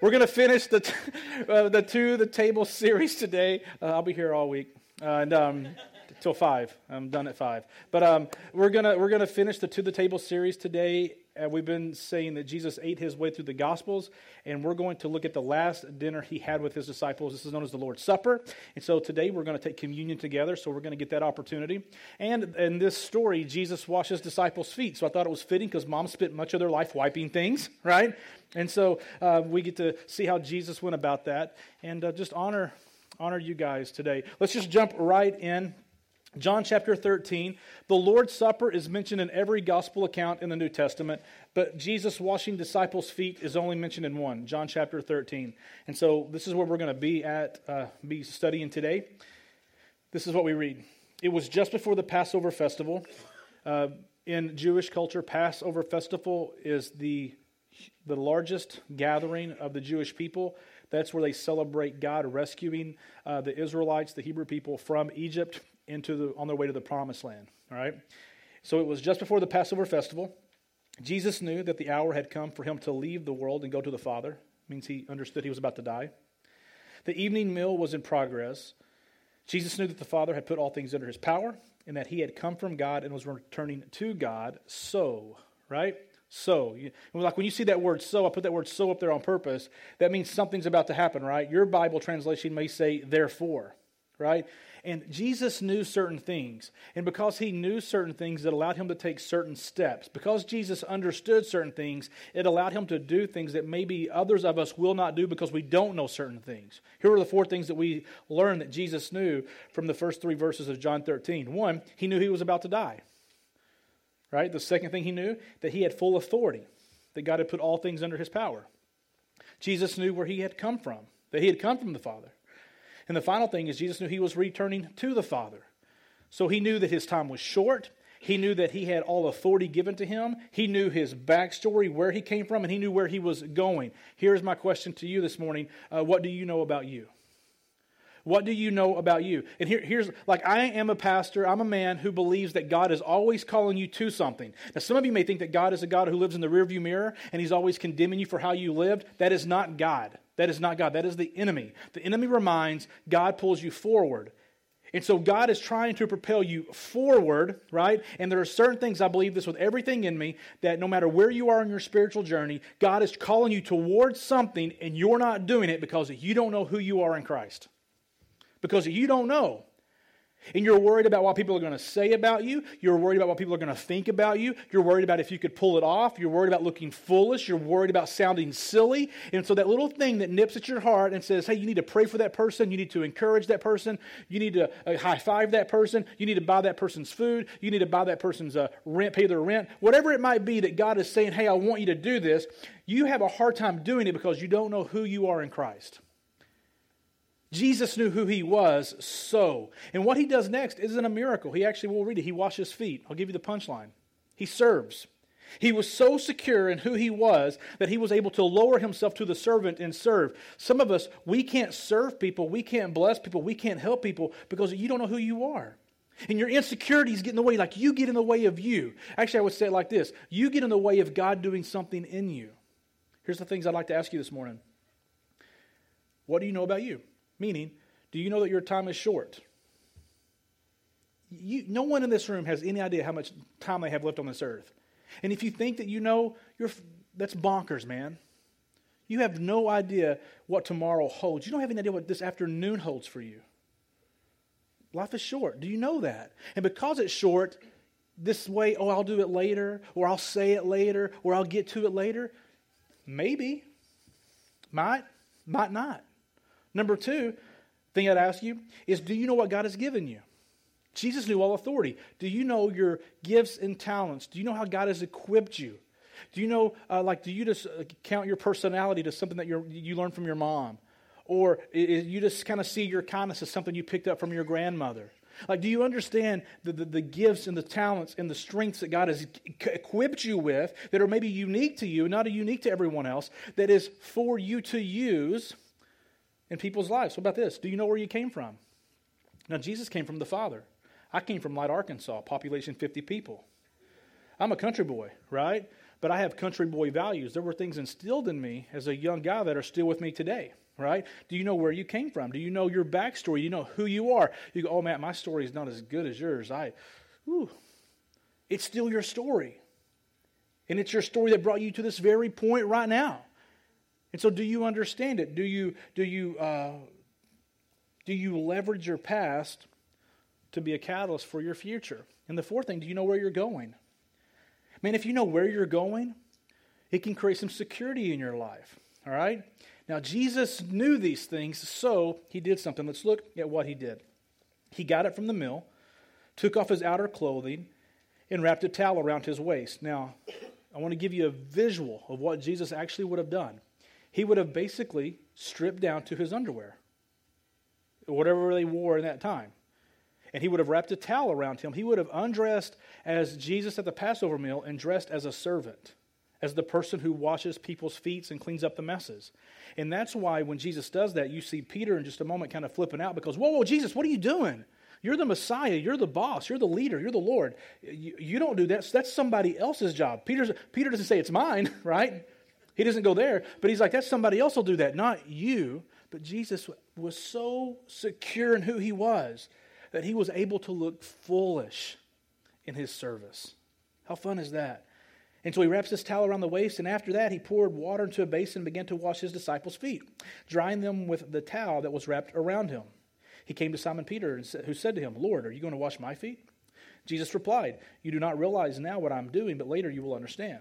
we're going to finish the, t- uh, the To the Table series today. Uh, I'll be here all week. Uh, and um, till five. I'm done at five. But um, we're gonna we're gonna finish the To the Table series today. Uh, we've been saying that Jesus ate his way through the Gospels, and we're going to look at the last dinner he had with his disciples. This is known as the Lord's Supper. And so today we're going to take communion together, so we're going to get that opportunity. And in this story, Jesus washed his disciples' feet. So I thought it was fitting because mom spent much of their life wiping things, right? And so uh, we get to see how Jesus went about that and uh, just honor honor you guys today. Let's just jump right in John chapter 13, the Lord's Supper is mentioned in every gospel account in the New Testament, but Jesus washing disciples' feet is only mentioned in one, John chapter 13. And so this is where we're going to be at, uh, be studying today. This is what we read. It was just before the Passover festival. Uh, in Jewish culture, Passover festival is the, the largest gathering of the Jewish people. That's where they celebrate God rescuing uh, the Israelites, the Hebrew people, from Egypt into the, on their way to the promised land. All right? So it was just before the Passover festival. Jesus knew that the hour had come for him to leave the world and go to the Father. It means he understood he was about to die. The evening meal was in progress. Jesus knew that the Father had put all things under his power and that he had come from God and was returning to God. So, right? So, like when you see that word so, I put that word so up there on purpose. That means something's about to happen, right? Your Bible translation may say therefore, right? And Jesus knew certain things. And because he knew certain things, it allowed him to take certain steps. Because Jesus understood certain things, it allowed him to do things that maybe others of us will not do because we don't know certain things. Here are the four things that we learn that Jesus knew from the first three verses of John 13. One, he knew he was about to die. Right? The second thing he knew, that he had full authority, that God had put all things under his power. Jesus knew where he had come from, that he had come from the Father. And the final thing is, Jesus knew he was returning to the Father. So he knew that his time was short. He knew that he had all authority given to him. He knew his backstory, where he came from, and he knew where he was going. Here's my question to you this morning uh, What do you know about you? What do you know about you? And here, here's like I am a pastor, I'm a man who believes that God is always calling you to something. Now, some of you may think that God is a God who lives in the rearview mirror and he's always condemning you for how you lived. That is not God. That is not God. That is the enemy. The enemy reminds, God pulls you forward. And so God is trying to propel you forward, right? And there are certain things, I believe this with everything in me, that no matter where you are in your spiritual journey, God is calling you towards something and you're not doing it because you don't know who you are in Christ because you don't know. And you're worried about what people are going to say about you. You're worried about what people are going to think about you. You're worried about if you could pull it off. You're worried about looking foolish. You're worried about sounding silly. And so that little thing that nips at your heart and says, hey, you need to pray for that person. You need to encourage that person. You need to uh, high five that person. You need to buy that person's food. You need to buy that person's uh, rent, pay their rent. Whatever it might be that God is saying, hey, I want you to do this, you have a hard time doing it because you don't know who you are in Christ. Jesus knew who he was, so. And what he does next isn't a miracle. He actually, will read it. He washes feet. I'll give you the punchline. He serves. He was so secure in who he was that he was able to lower himself to the servant and serve. Some of us, we can't serve people, we can't bless people, we can't help people because you don't know who you are. And your insecurities get in the way, like you get in the way of you. Actually, I would say it like this you get in the way of God doing something in you. Here's the things I'd like to ask you this morning What do you know about you? Meaning, do you know that your time is short? You, no one in this room has any idea how much time they have left on this earth. And if you think that you know, you're, that's bonkers, man. You have no idea what tomorrow holds. You don't have any idea what this afternoon holds for you. Life is short. Do you know that? And because it's short, this way, oh, I'll do it later, or I'll say it later, or I'll get to it later. Maybe. Might, might not. Number two thing I'd ask you is do you know what God has given you? Jesus knew all authority. Do you know your gifts and talents? Do you know how God has equipped you? Do you know, uh, like, do you just uh, count your personality to something that you you learned from your mom? Or is, you just kind of see your kindness as something you picked up from your grandmother? Like, do you understand the, the, the, gifts and the talents and the strengths that God has equipped you with that are maybe unique to you, not unique to everyone else, that is for you to use in people's lives. What about this? Do you know where you came from? Now, Jesus came from the Father. I came from Light, Arkansas, population 50 people. I'm a country boy, right? but I have country boy values. There were things instilled in me as a young guy that are still with me today, right? Do you know where you came from? Do you know your backstory? Do you know who you are? You go, oh man, my story is not as good as yours. I, whew. It's still your story. And it's your story that brought you to this very point right now. And so, do you understand it? Do you, do you, uh, do you leverage your past to be a catalyst for your future? And the fourth thing, do you know where you're going? Man, if you know where you're going, it can create some security in your life. All right? Now, Jesus knew these things, so he did something. Let's look at what he did. He got it from the mill, took off his outer clothing, and wrapped a towel around his waist. Now, I want to give you a visual of what Jesus actually would have done. He would have basically stripped down to his underwear, whatever they wore in that time. And he would have wrapped a towel around him. He would have undressed as Jesus at the Passover meal and dressed as a servant, as the person who washes people's feet and cleans up the messes. And that's why when Jesus does that, you see Peter in just a moment kind of flipping out because, whoa, whoa, Jesus, what are you doing? You're the Messiah. You're the boss. You're the leader. You're the Lord. You, you don't do that. That's somebody else's job. Peter's, Peter doesn't say it's mine, right? He doesn't go there, but he's like, that's somebody else will do that, not you. But Jesus was so secure in who he was that he was able to look foolish in his service. How fun is that? And so he wraps this towel around the waist, and after that, he poured water into a basin and began to wash his disciples' feet, drying them with the towel that was wrapped around him. He came to Simon Peter, who said to him, Lord, are you going to wash my feet? Jesus replied, You do not realize now what I'm doing, but later you will understand.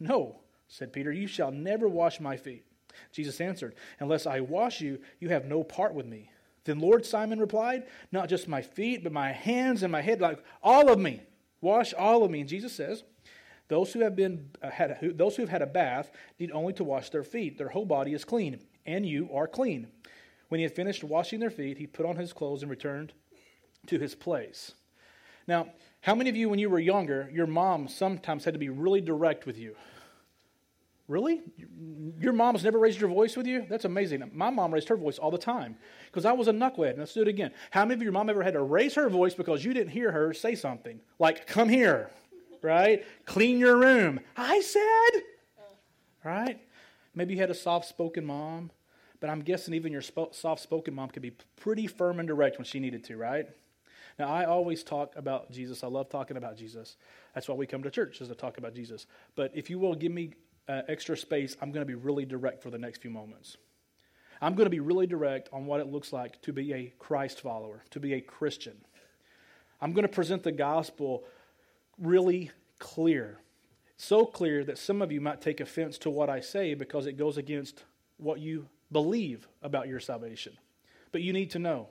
No, said Peter, you shall never wash my feet. Jesus answered, Unless I wash you, you have no part with me. Then Lord Simon replied, Not just my feet, but my hands and my head, like all of me. Wash all of me. And Jesus says, those who have been uh, had a, those who have had a bath need only to wash their feet. Their whole body is clean, and you are clean. When he had finished washing their feet, he put on his clothes and returned to his place. Now, how many of you, when you were younger, your mom sometimes had to be really direct with you? Really? Your mom's never raised your voice with you? That's amazing. My mom raised her voice all the time because I was a knucklehead. Let's do it again. How many of your mom ever had to raise her voice because you didn't hear her say something? Like, come here, right? Clean your room. I said, right? Maybe you had a soft spoken mom, but I'm guessing even your soft spoken mom could be pretty firm and direct when she needed to, right? Now, I always talk about Jesus. I love talking about Jesus. That's why we come to church, is to talk about Jesus. But if you will give me uh, extra space, I'm going to be really direct for the next few moments. I'm going to be really direct on what it looks like to be a Christ follower, to be a Christian. I'm going to present the gospel really clear. So clear that some of you might take offense to what I say because it goes against what you believe about your salvation. But you need to know.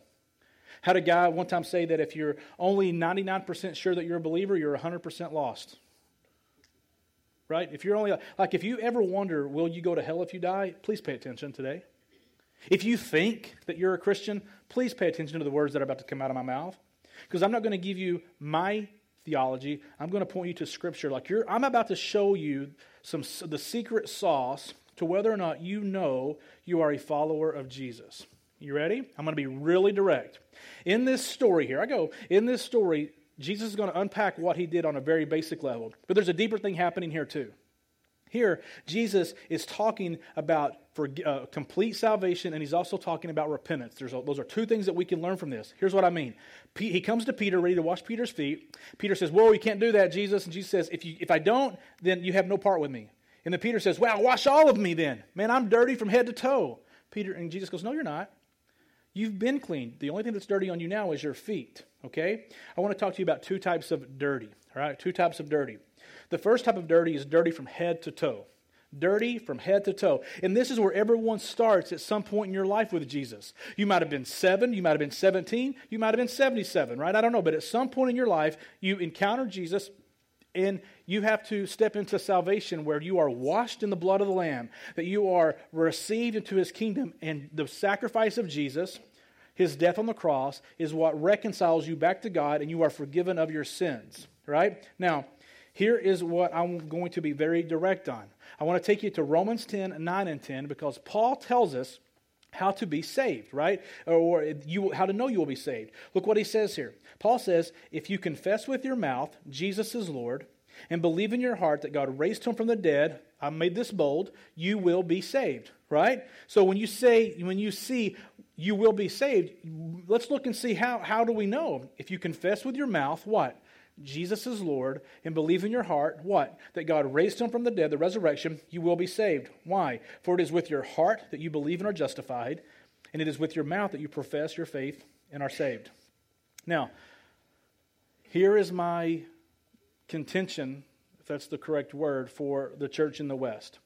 Had a guy one time say that if you're only 99% sure that you're a believer, you're 100% lost right? If you're only like, if you ever wonder, will you go to hell if you die? Please pay attention today. If you think that you're a Christian, please pay attention to the words that are about to come out of my mouth. Because I'm not going to give you my theology. I'm going to point you to Scripture. Like you're, I'm about to show you some the secret sauce to whether or not you know you are a follower of Jesus. You ready? I'm going to be really direct. In this story here, I go, in this story, Jesus is going to unpack what he did on a very basic level. But there's a deeper thing happening here, too. Here, Jesus is talking about for uh, complete salvation, and he's also talking about repentance. There's a, those are two things that we can learn from this. Here's what I mean. He comes to Peter, ready to wash Peter's feet. Peter says, "Whoa, you can't do that, Jesus." And Jesus says, "If you if I don't, then you have no part with me." And then Peter says, "Well, wash all of me then. Man, I'm dirty from head to toe." Peter and Jesus goes, "No, you're not. You've been clean. The only thing that's dirty on you now is your feet." Okay? I want to talk to you about two types of dirty. All right? Two types of dirty. The first type of dirty is dirty from head to toe. Dirty from head to toe. And this is where everyone starts at some point in your life with Jesus. You might have been seven, you might have been 17, you might have been 77, right? I don't know. But at some point in your life, you encounter Jesus and you have to step into salvation where you are washed in the blood of the Lamb, that you are received into his kingdom, and the sacrifice of Jesus his death on the cross is what reconciles you back to God and you are forgiven of your sins, right? Now, here is what I'm going to be very direct on. I want to take you to Romans 10, 9 and 10, because Paul tells us how to be saved, right? Or you, how to know you will be saved. Look what he says here. Paul says, if you confess with your mouth Jesus is Lord and believe in your heart that God raised him from the dead, I made this bold, you will be saved, right? So when you say, when you see you will be saved, let's look and see how, how do we know? If you confess with your mouth, what? Jesus is Lord, and believe in your heart, what? That God raised him from the dead, the resurrection, you will be saved. Why? For it is with your heart that you believe and are justified, and it is with your mouth that you profess your faith and are saved. Now, here is my contention, if that's the correct word, for the church in the West.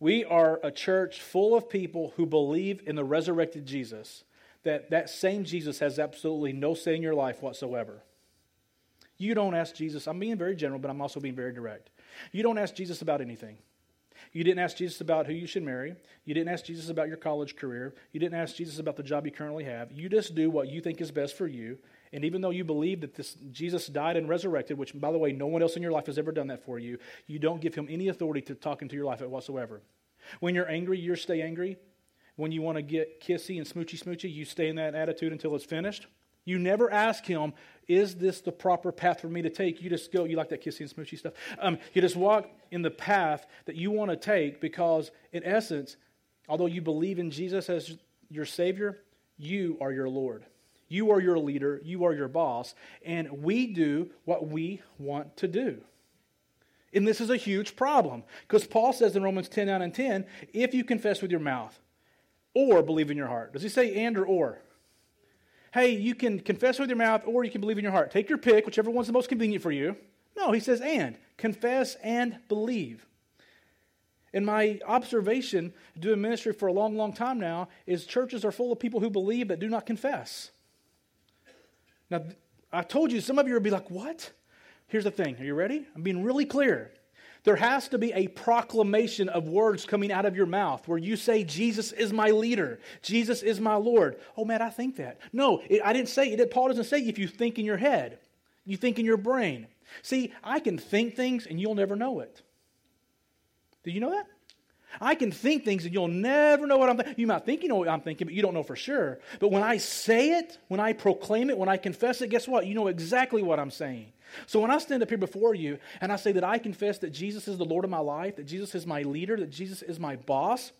We are a church full of people who believe in the resurrected Jesus, that that same Jesus has absolutely no say in your life whatsoever. You don't ask Jesus, I'm being very general, but I'm also being very direct. You don't ask Jesus about anything. You didn't ask Jesus about who you should marry. You didn't ask Jesus about your college career. You didn't ask Jesus about the job you currently have. You just do what you think is best for you. And even though you believe that this Jesus died and resurrected, which by the way, no one else in your life has ever done that for you, you don't give him any authority to talk into your life whatsoever. When you're angry, you stay angry. When you want to get kissy and smoochy smoochy, you stay in that attitude until it's finished. You never ask him, is this the proper path for me to take? You just go, you like that kissy and smoochy stuff. Um, you just walk in the path that you want to take because, in essence, although you believe in Jesus as your Savior, you are your Lord. You are your leader. You are your boss. And we do what we want to do. And this is a huge problem because Paul says in Romans 10 9 and 10 if you confess with your mouth or believe in your heart. Does he say and or or? Hey, you can confess with your mouth or you can believe in your heart. Take your pick, whichever one's the most convenient for you. No, he says and. Confess and believe. And my observation doing ministry for a long, long time now is churches are full of people who believe but do not confess. Now, I told you, some of you would be like, what? Here's the thing. Are you ready? I'm being really clear. There has to be a proclamation of words coming out of your mouth where you say, Jesus is my leader. Jesus is my Lord. Oh, man, I think that. No, it, I didn't say it. Paul doesn't say if you think in your head, you think in your brain. See, I can think things and you'll never know it. Do you know that? I can think things and you'll never know what I'm thinking. You might think you know what I'm thinking, but you don't know for sure. But when I say it, when I proclaim it, when I confess it, guess what? You know exactly what I'm saying. So when I stand up here before you and I say that I confess that Jesus is the Lord of my life, that Jesus is my leader, that Jesus is my boss,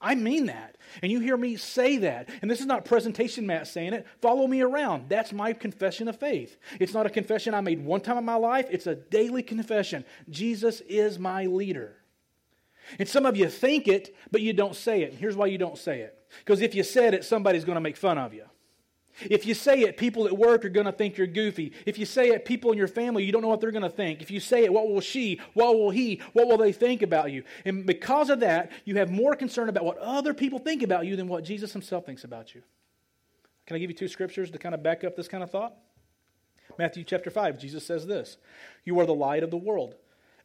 I mean that. And you hear me say that. And this is not presentation Matt saying it. Follow me around. That's my confession of faith. It's not a confession I made one time in my life, it's a daily confession. Jesus is my leader. And some of you think it, but you don't say it. And here's why you don't say it. Because if you said it, somebody's going to make fun of you. If you say it, people at work are going to think you're goofy. If you say it, people in your family, you don't know what they're going to think. If you say it, what will she, what will he, what will they think about you? And because of that, you have more concern about what other people think about you than what Jesus himself thinks about you. Can I give you two scriptures to kind of back up this kind of thought? Matthew chapter 5, Jesus says this You are the light of the world.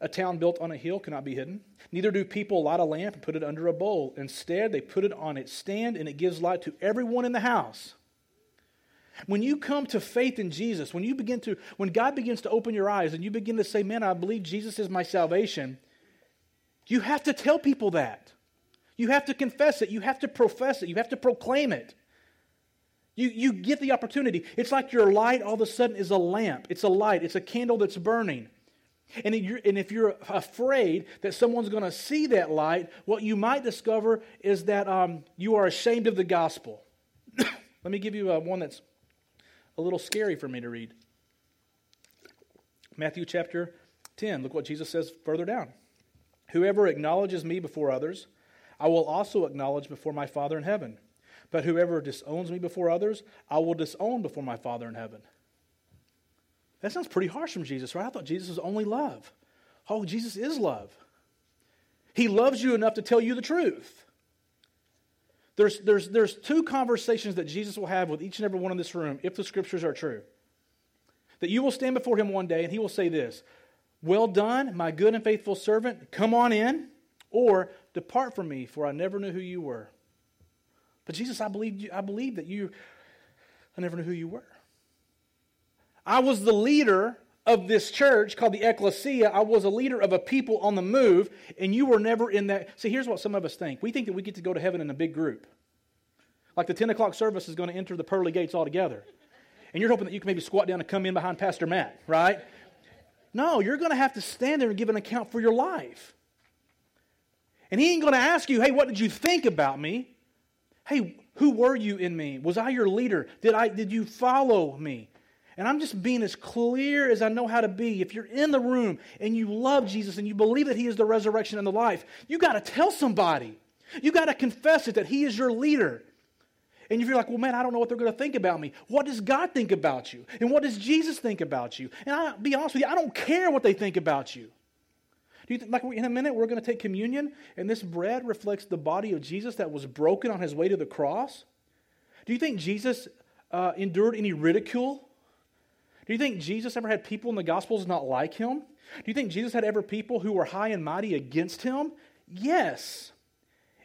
A town built on a hill cannot be hidden. Neither do people light a lamp and put it under a bowl. Instead, they put it on its stand, and it gives light to everyone in the house. When you come to faith in Jesus, when you begin to, when God begins to open your eyes and you begin to say, Man, I believe Jesus is my salvation, you have to tell people that. You have to confess it. You have to profess it. You have to proclaim it. You, you get the opportunity. It's like your light all of a sudden is a lamp. It's a light. It's a candle that's burning. And, if you're afraid that someone's going to see that light, what you might discover is that um, you are ashamed of the gospel. Let me give you uh, one that's a little scary for me to read. Matthew chapter 10. Look what Jesus says further down. Whoever acknowledges me before others, I will also acknowledge before my Father in heaven. But whoever disowns me before others, I will disown before my Father in heaven. That sounds pretty harsh from Jesus, right? I thought Jesus was only love. Oh, Jesus is love. He loves you enough to tell you the truth. There's, there's, there's two conversations that Jesus will have with each and every one in this room if the scriptures are true. That you will stand before him one day and he will say this Well done, my good and faithful servant, come on in, or depart from me, for I never knew who you were. But Jesus, I believe, I believe that you, I never knew who you were. I was the leader of this church called the ecclesia. I was a leader of a people on the move, and you were never in that. See, here's what some of us think we think that we get to go to heaven in a big group. Like the 10 o'clock service is going to enter the pearly gates all together. And you're hoping that you can maybe squat down and come in behind Pastor Matt, right? No, you're going to have to stand there and give an account for your life. And he ain't going to ask you, hey, what did you think about me? Hey, who were you in me? Was I your leader? Did, I, did you follow me? And I'm just being as clear as I know how to be. If you're in the room and you love Jesus and you believe that He is the resurrection and the life, you got to tell somebody. You got to confess it that He is your leader. And if you're like, well, man, I don't know what they're going to think about me. What does God think about you? And what does Jesus think about you? And I'll be honest with you, I don't care what they think about you. Do you think, like in a minute, we're going to take communion, and this bread reflects the body of Jesus that was broken on his way to the cross? Do you think Jesus uh, endured any ridicule? Do you think Jesus ever had people in the Gospels not like him? Do you think Jesus had ever people who were high and mighty against him? Yes.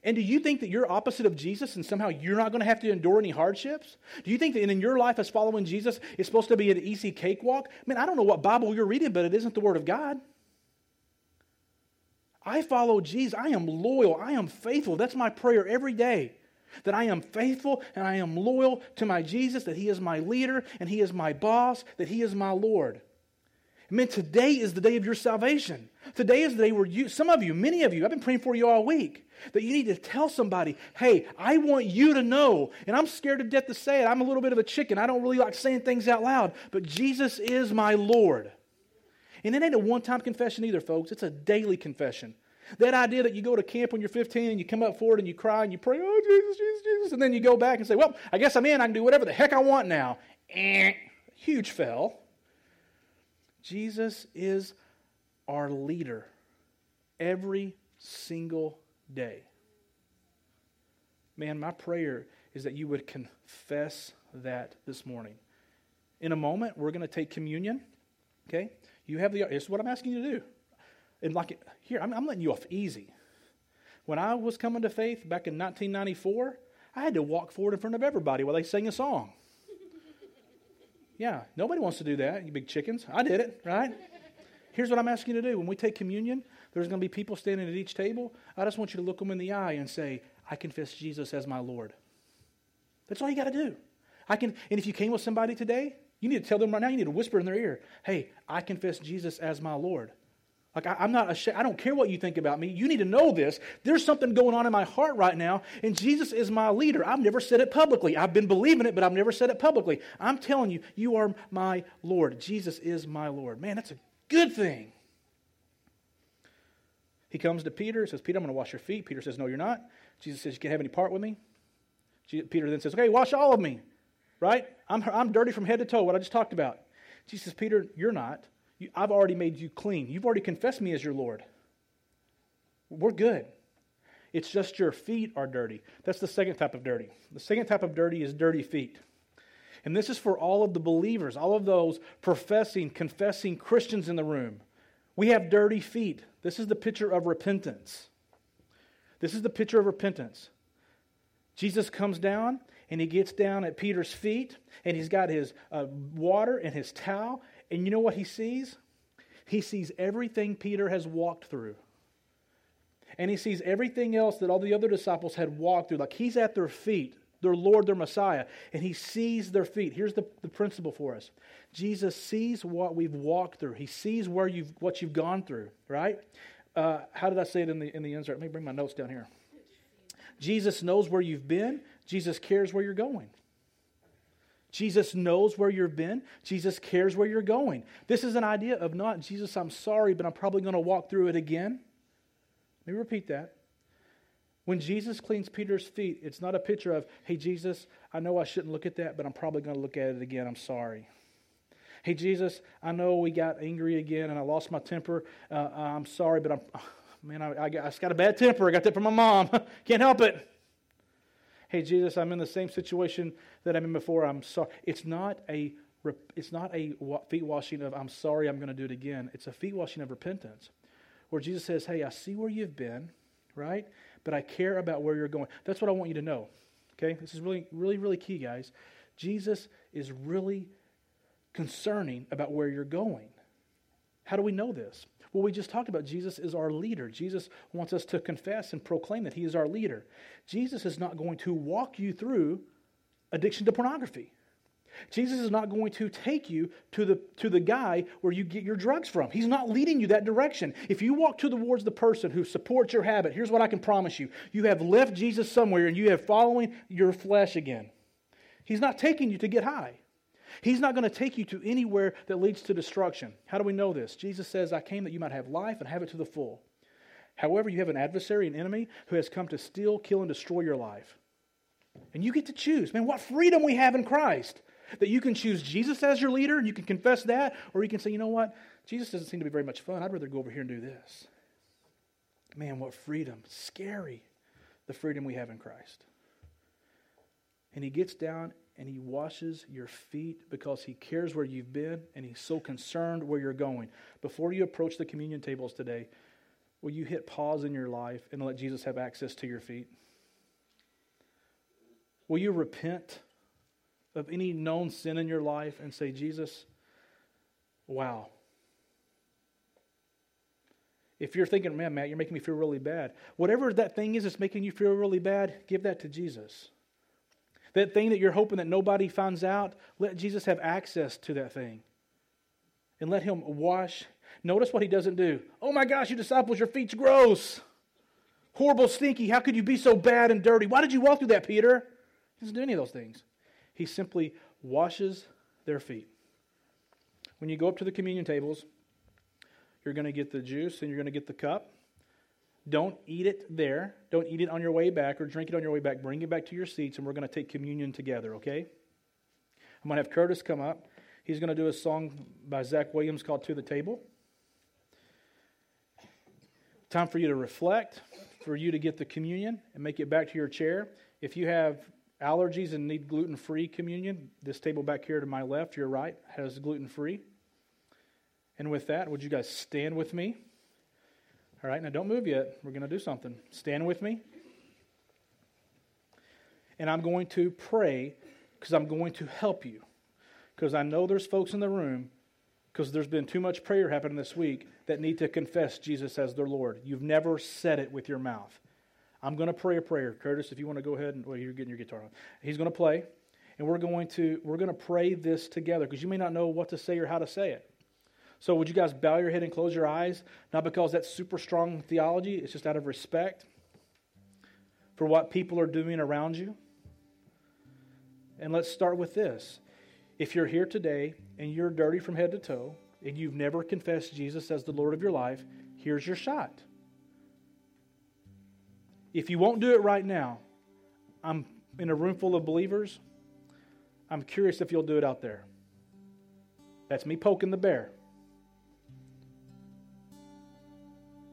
And do you think that you're opposite of Jesus and somehow you're not going to have to endure any hardships? Do you think that in your life as following Jesus is supposed to be an easy cakewalk? I mean, I don't know what Bible you're reading, but it isn't the Word of God. I follow Jesus. I am loyal. I am faithful. That's my prayer every day. That I am faithful and I am loyal to my Jesus, that He is my leader and He is my boss, that He is my Lord. I mean, today is the day of your salvation. Today is the day where you, some of you, many of you, I've been praying for you all week, that you need to tell somebody, hey, I want you to know. And I'm scared to death to say it. I'm a little bit of a chicken. I don't really like saying things out loud, but Jesus is my Lord. And it ain't a one time confession either, folks. It's a daily confession. That idea that you go to camp when you're 15 and you come up forward and you cry and you pray, oh, Jesus, Jesus, Jesus, and then you go back and say, well, I guess I'm in. I can do whatever the heck I want now. Eh, huge fell. Jesus is our leader every single day. Man, my prayer is that you would confess that this morning. In a moment, we're going to take communion. Okay? You have the, this is what I'm asking you to do. And like, here, I'm, I'm letting you off easy. When I was coming to faith back in 1994, I had to walk forward in front of everybody while they sang a song. Yeah, nobody wants to do that, you big chickens. I did it, right? Here's what I'm asking you to do. When we take communion, there's going to be people standing at each table. I just want you to look them in the eye and say, I confess Jesus as my Lord. That's all you got to do. I can, and if you came with somebody today you need to tell them right now, you need to whisper in their ear, hey, I confess Jesus as my Lord. Like, I, am not ashamed. I don't care what you think about me. You need to know this. There's something going on in my heart right now, and Jesus is my leader. I've never said it publicly. I've been believing it, but I've never said it publicly. I'm telling you, you are my Lord. Jesus is my Lord. Man, that's a good thing. He comes to Peter, says, Peter, I'm going to wash your feet. Peter says, No, you're not. Jesus says, You can't have any part with me. Peter then says, Okay, wash all of me right? I'm, I'm dirty from head to toe, what I just talked about. Jesus says, Peter, you're not. I've already made you clean. You've already confessed me as your Lord. We're good. It's just your feet are dirty. That's the second type of dirty. The second type of dirty is dirty feet. And this is for all of the believers, all of those professing, confessing Christians in the room. We have dirty feet. This is the picture of repentance. This is the picture of repentance. Jesus comes down and he gets down at Peter's feet and he's got his uh, water and his towel. And you know what he sees? He sees everything Peter has walked through. And he sees everything else that all the other disciples had walked through. Like he's at their feet, their Lord, their Messiah, and he sees their feet. Here's the, the principle for us Jesus sees what we've walked through, he sees where you've, what you've gone through, right? Uh, how did I say it in the, in the insert? Let me bring my notes down here. Jesus knows where you've been. Jesus cares where you're going. Jesus knows where you've been. Jesus cares where you're going. This is an idea of not, Jesus, I'm sorry, but I'm probably going to walk through it again. Let me repeat that. When Jesus cleans Peter's feet, it's not a picture of, hey, Jesus, I know I shouldn't look at that, but I'm probably going to look at it again. I'm sorry. Hey, Jesus, I know we got angry again and I lost my temper. Uh, I'm sorry, but I'm, oh, man, I, I, I just got a bad temper. I got that from my mom. Can't help it hey, Jesus, I'm in the same situation that I'm in before. I'm sorry. It's not a it's not a feet washing of I'm sorry, I'm going to do it again. It's a feet washing of repentance, where Jesus says, "Hey, I see where you've been, right? But I care about where you're going." That's what I want you to know. Okay, this is really, really, really key, guys. Jesus is really concerning about where you're going. How do we know this? Well, we just talked about Jesus is our leader. Jesus wants us to confess and proclaim that he is our leader. Jesus is not going to walk you through addiction to pornography. Jesus is not going to take you to the, to the guy where you get your drugs from. He's not leading you that direction. If you walk towards the person who supports your habit, here's what I can promise you you have left Jesus somewhere and you have following your flesh again. He's not taking you to get high. He's not going to take you to anywhere that leads to destruction. How do we know this? Jesus says, I came that you might have life and have it to the full. However, you have an adversary, an enemy, who has come to steal, kill, and destroy your life. And you get to choose. Man, what freedom we have in Christ. That you can choose Jesus as your leader and you can confess that, or you can say, you know what? Jesus doesn't seem to be very much fun. I'd rather go over here and do this. Man, what freedom. Scary, the freedom we have in Christ. And he gets down and he washes your feet because he cares where you've been and he's so concerned where you're going. Before you approach the communion tables today, will you hit pause in your life and let Jesus have access to your feet? Will you repent of any known sin in your life and say, Jesus, wow. If you're thinking, man, Matt, you're making me feel really bad, whatever that thing is that's making you feel really bad, give that to Jesus. That thing that you're hoping that nobody finds out, let Jesus have access to that thing. And let him wash. Notice what he doesn't do. Oh my gosh, you disciples, your feet's gross. Horrible, stinky. How could you be so bad and dirty? Why did you walk through that, Peter? He doesn't do any of those things. He simply washes their feet. When you go up to the communion tables, you're going to get the juice and you're going to get the cup. Don't eat it there. Don't eat it on your way back or drink it on your way back. Bring it back to your seats and we're going to take communion together, okay? I'm going to have Curtis come up. He's going to do a song by Zach Williams called To the Table. Time for you to reflect, for you to get the communion and make it back to your chair. If you have allergies and need gluten free communion, this table back here to my left, your right, has gluten free. And with that, would you guys stand with me? All right, now don't move yet. We're going to do something. Stand with me. And I'm going to pray because I'm going to help you. Because I know there's folks in the room, because there's been too much prayer happening this week, that need to confess Jesus as their Lord. You've never said it with your mouth. I'm going to pray a prayer. Curtis, if you want to go ahead and, well, you're getting your guitar on. He's going to play, and we're going to, we're going to pray this together because you may not know what to say or how to say it. So, would you guys bow your head and close your eyes? Not because that's super strong theology, it's just out of respect for what people are doing around you. And let's start with this. If you're here today and you're dirty from head to toe and you've never confessed Jesus as the Lord of your life, here's your shot. If you won't do it right now, I'm in a room full of believers. I'm curious if you'll do it out there. That's me poking the bear.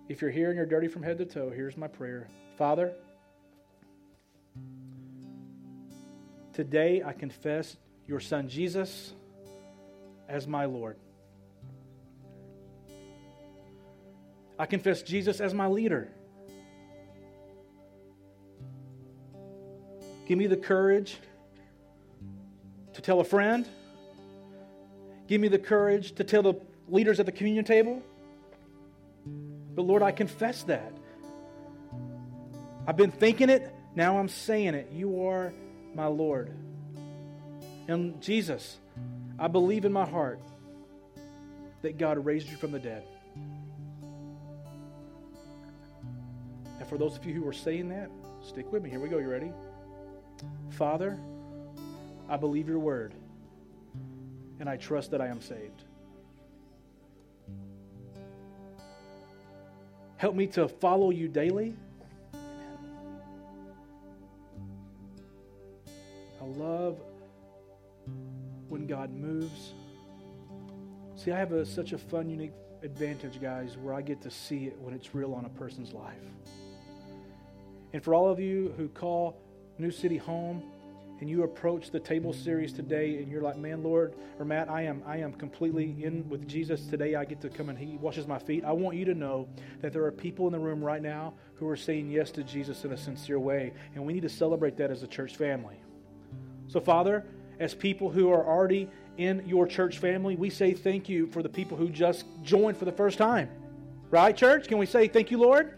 If you're here and you're dirty from head to toe, here's my prayer Father, today I confess your Son Jesus as my Lord. I confess Jesus as my leader. Give me the courage to tell a friend. Give me the courage to tell the leaders at the communion table. But Lord, I confess that. I've been thinking it, now I'm saying it. You are my Lord. And Jesus, I believe in my heart that God raised you from the dead. And for those of you who are saying that, stick with me. Here we go. You ready? Father, I believe your word, and I trust that I am saved. Help me to follow you daily. I love when God moves. See, I have a, such a fun, unique advantage, guys, where I get to see it when it's real on a person's life. And for all of you who call New City home, and you approach the table series today and you're like, man, Lord, or Matt, I am, I am completely in with Jesus today. I get to come and he washes my feet. I want you to know that there are people in the room right now who are saying yes to Jesus in a sincere way. And we need to celebrate that as a church family. So, Father, as people who are already in your church family, we say thank you for the people who just joined for the first time. Right, church? Can we say thank you, Lord?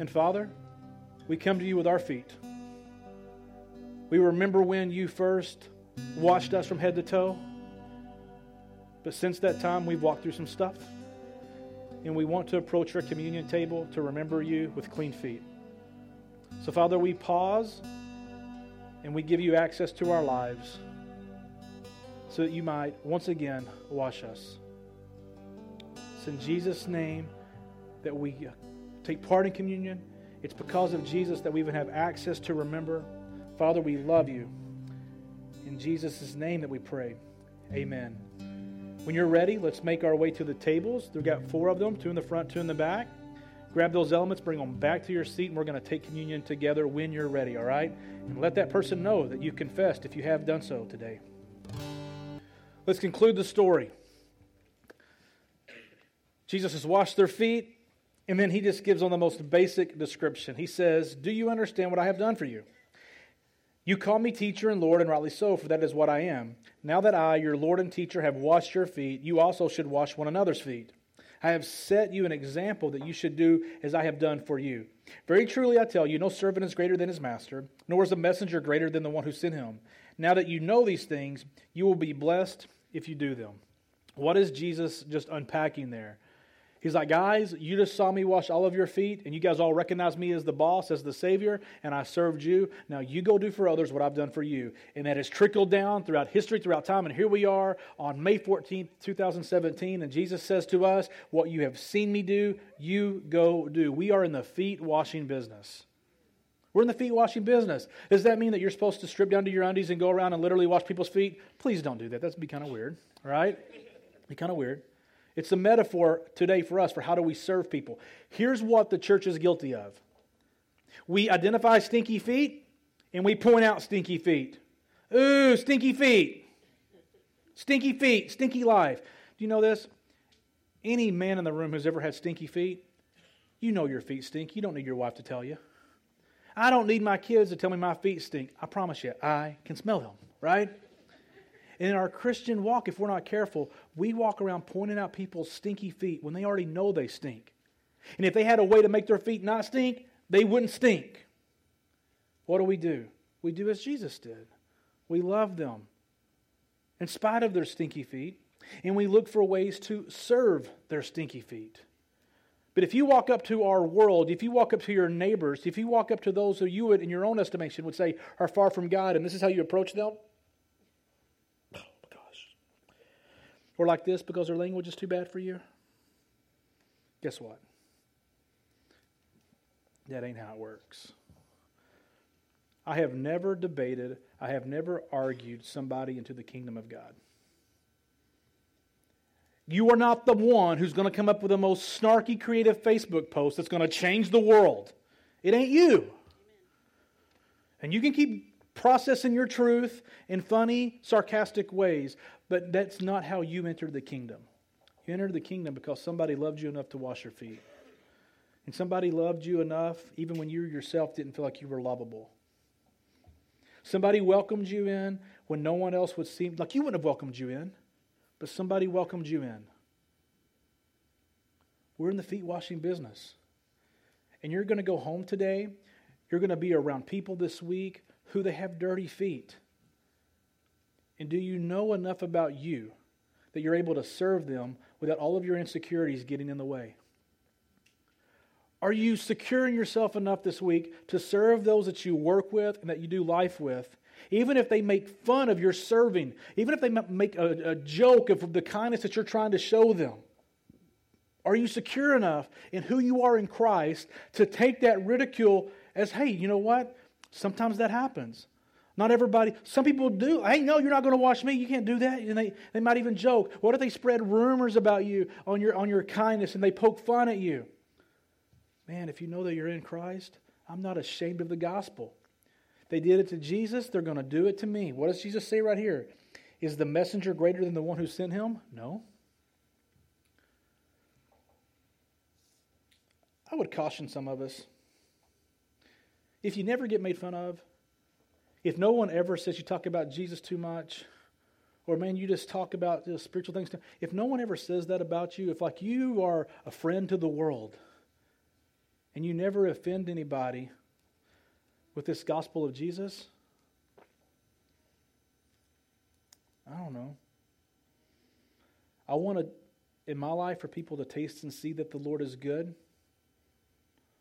And Father, we come to you with our feet. We remember when you first washed us from head to toe. But since that time, we've walked through some stuff. And we want to approach our communion table to remember you with clean feet. So, Father, we pause and we give you access to our lives so that you might once again wash us. It's in Jesus' name that we take part in communion. It's because of Jesus that we even have access to remember. Father, we love you. In Jesus' name that we pray. Amen. When you're ready, let's make our way to the tables. We've got four of them, two in the front, two in the back. Grab those elements, bring them back to your seat, and we're going to take communion together when you're ready, all right? And let that person know that you confessed if you have done so today. Let's conclude the story. Jesus has washed their feet, and then he just gives on the most basic description. He says, Do you understand what I have done for you? You call me teacher and Lord, and rightly so, for that is what I am. Now that I, your Lord and teacher, have washed your feet, you also should wash one another's feet. I have set you an example that you should do as I have done for you. Very truly I tell you, no servant is greater than his master, nor is a messenger greater than the one who sent him. Now that you know these things, you will be blessed if you do them. What is Jesus just unpacking there? He's like, guys, you just saw me wash all of your feet, and you guys all recognize me as the boss, as the Savior, and I served you. Now you go do for others what I've done for you. And that has trickled down throughout history, throughout time. And here we are on May 14th, 2017, and Jesus says to us, What you have seen me do, you go do. We are in the feet washing business. We're in the feet washing business. Does that mean that you're supposed to strip down to your undies and go around and literally wash people's feet? Please don't do that. That'd be kind of weird, right? Be kind of weird. It's a metaphor today for us for how do we serve people. Here's what the church is guilty of we identify stinky feet and we point out stinky feet. Ooh, stinky feet. Stinky feet, stinky life. Do you know this? Any man in the room who's ever had stinky feet, you know your feet stink. You don't need your wife to tell you. I don't need my kids to tell me my feet stink. I promise you, I can smell them, right? In our Christian walk, if we're not careful, we walk around pointing out people's stinky feet when they already know they stink. And if they had a way to make their feet not stink, they wouldn't stink. What do we do? We do as Jesus did. We love them in spite of their stinky feet, and we look for ways to serve their stinky feet. But if you walk up to our world, if you walk up to your neighbors, if you walk up to those who you would, in your own estimation, would say are far from God, and this is how you approach them, or like this because their language is too bad for you? Guess what? That ain't how it works. I have never debated, I have never argued somebody into the kingdom of God. You are not the one who's going to come up with the most snarky, creative Facebook post that's going to change the world. It ain't you. And you can keep processing your truth in funny, sarcastic ways, but that's not how you entered the kingdom. You entered the kingdom because somebody loved you enough to wash your feet. And somebody loved you enough, even when you yourself didn't feel like you were lovable. Somebody welcomed you in when no one else would seem like you wouldn't have welcomed you in, but somebody welcomed you in. We're in the feet washing business. And you're going to go home today. You're going to be around people this week who they have dirty feet. And do you know enough about you that you're able to serve them without all of your insecurities getting in the way? Are you securing yourself enough this week to serve those that you work with and that you do life with, even if they make fun of your serving, even if they make a, a joke of the kindness that you're trying to show them? Are you secure enough in who you are in Christ to take that ridicule as, hey, you know what? Sometimes that happens. Not everybody, some people do. Hey, no, you're not going to wash me. You can't do that. And they, they might even joke. What if they spread rumors about you on your, on your kindness and they poke fun at you? Man, if you know that you're in Christ, I'm not ashamed of the gospel. They did it to Jesus, they're going to do it to me. What does Jesus say right here? Is the messenger greater than the one who sent him? No. I would caution some of us. If you never get made fun of, if no one ever says you talk about Jesus too much, or man, you just talk about the spiritual things, too, if no one ever says that about you, if like you are a friend to the world and you never offend anybody, with this gospel of Jesus? I don't know. I want to, in my life, for people to taste and see that the Lord is good.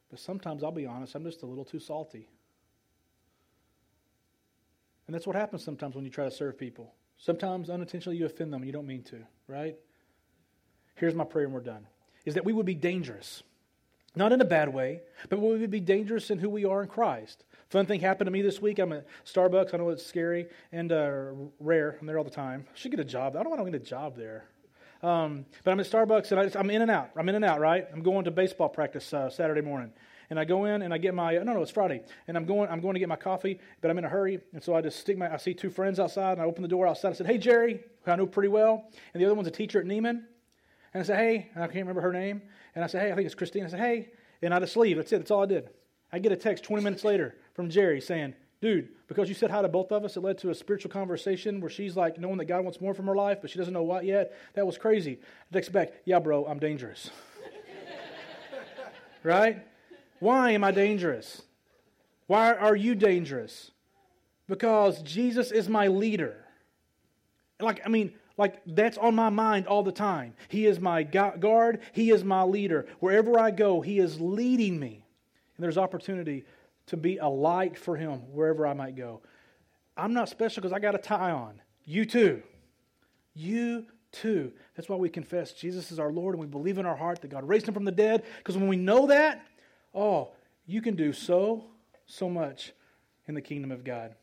But sometimes, I'll be honest, I'm just a little too salty. And that's what happens sometimes when you try to serve people. Sometimes unintentionally you offend them and you don't mean to, right? Here's my prayer and we're done. Is that we would be dangerous. Not in a bad way, but we would be dangerous in who we are in Christ. Fun thing happened to me this week. I'm at Starbucks. I know it's scary and uh, rare. I'm there all the time. I should get a job. I don't want to get a job there. Um, but I'm at Starbucks and I am in and out. I'm in and out, right? I'm going to baseball practice uh, Saturday morning. And I go in and I get my no no it's Friday. And I'm going I'm going to get my coffee but I'm in a hurry. And so I just stick my I see two friends outside and I open the door outside. I said hey Jerry who I know pretty well. And the other one's a teacher at Neiman. And I said hey and I can't remember her name. And I said hey I think it's Christine. I said hey and I just leave. That's it. That's all I did. I get a text 20 minutes later from Jerry saying dude, because you said hi to both of us, it led to a spiritual conversation where she's like knowing that God wants more from her life, but she doesn't know what yet. That was crazy. Text back, yeah, bro, I'm dangerous. right? Why am I dangerous? Why are you dangerous? Because Jesus is my leader. Like, I mean, like that's on my mind all the time. He is my guard, He is my leader. Wherever I go, He is leading me. And there's opportunity to be a light for Him wherever I might go. I'm not special because I got a tie on. You too. You too. That's why we confess Jesus is our Lord and we believe in our heart that God raised Him from the dead. Because when we know that, oh, you can do so, so much in the kingdom of God.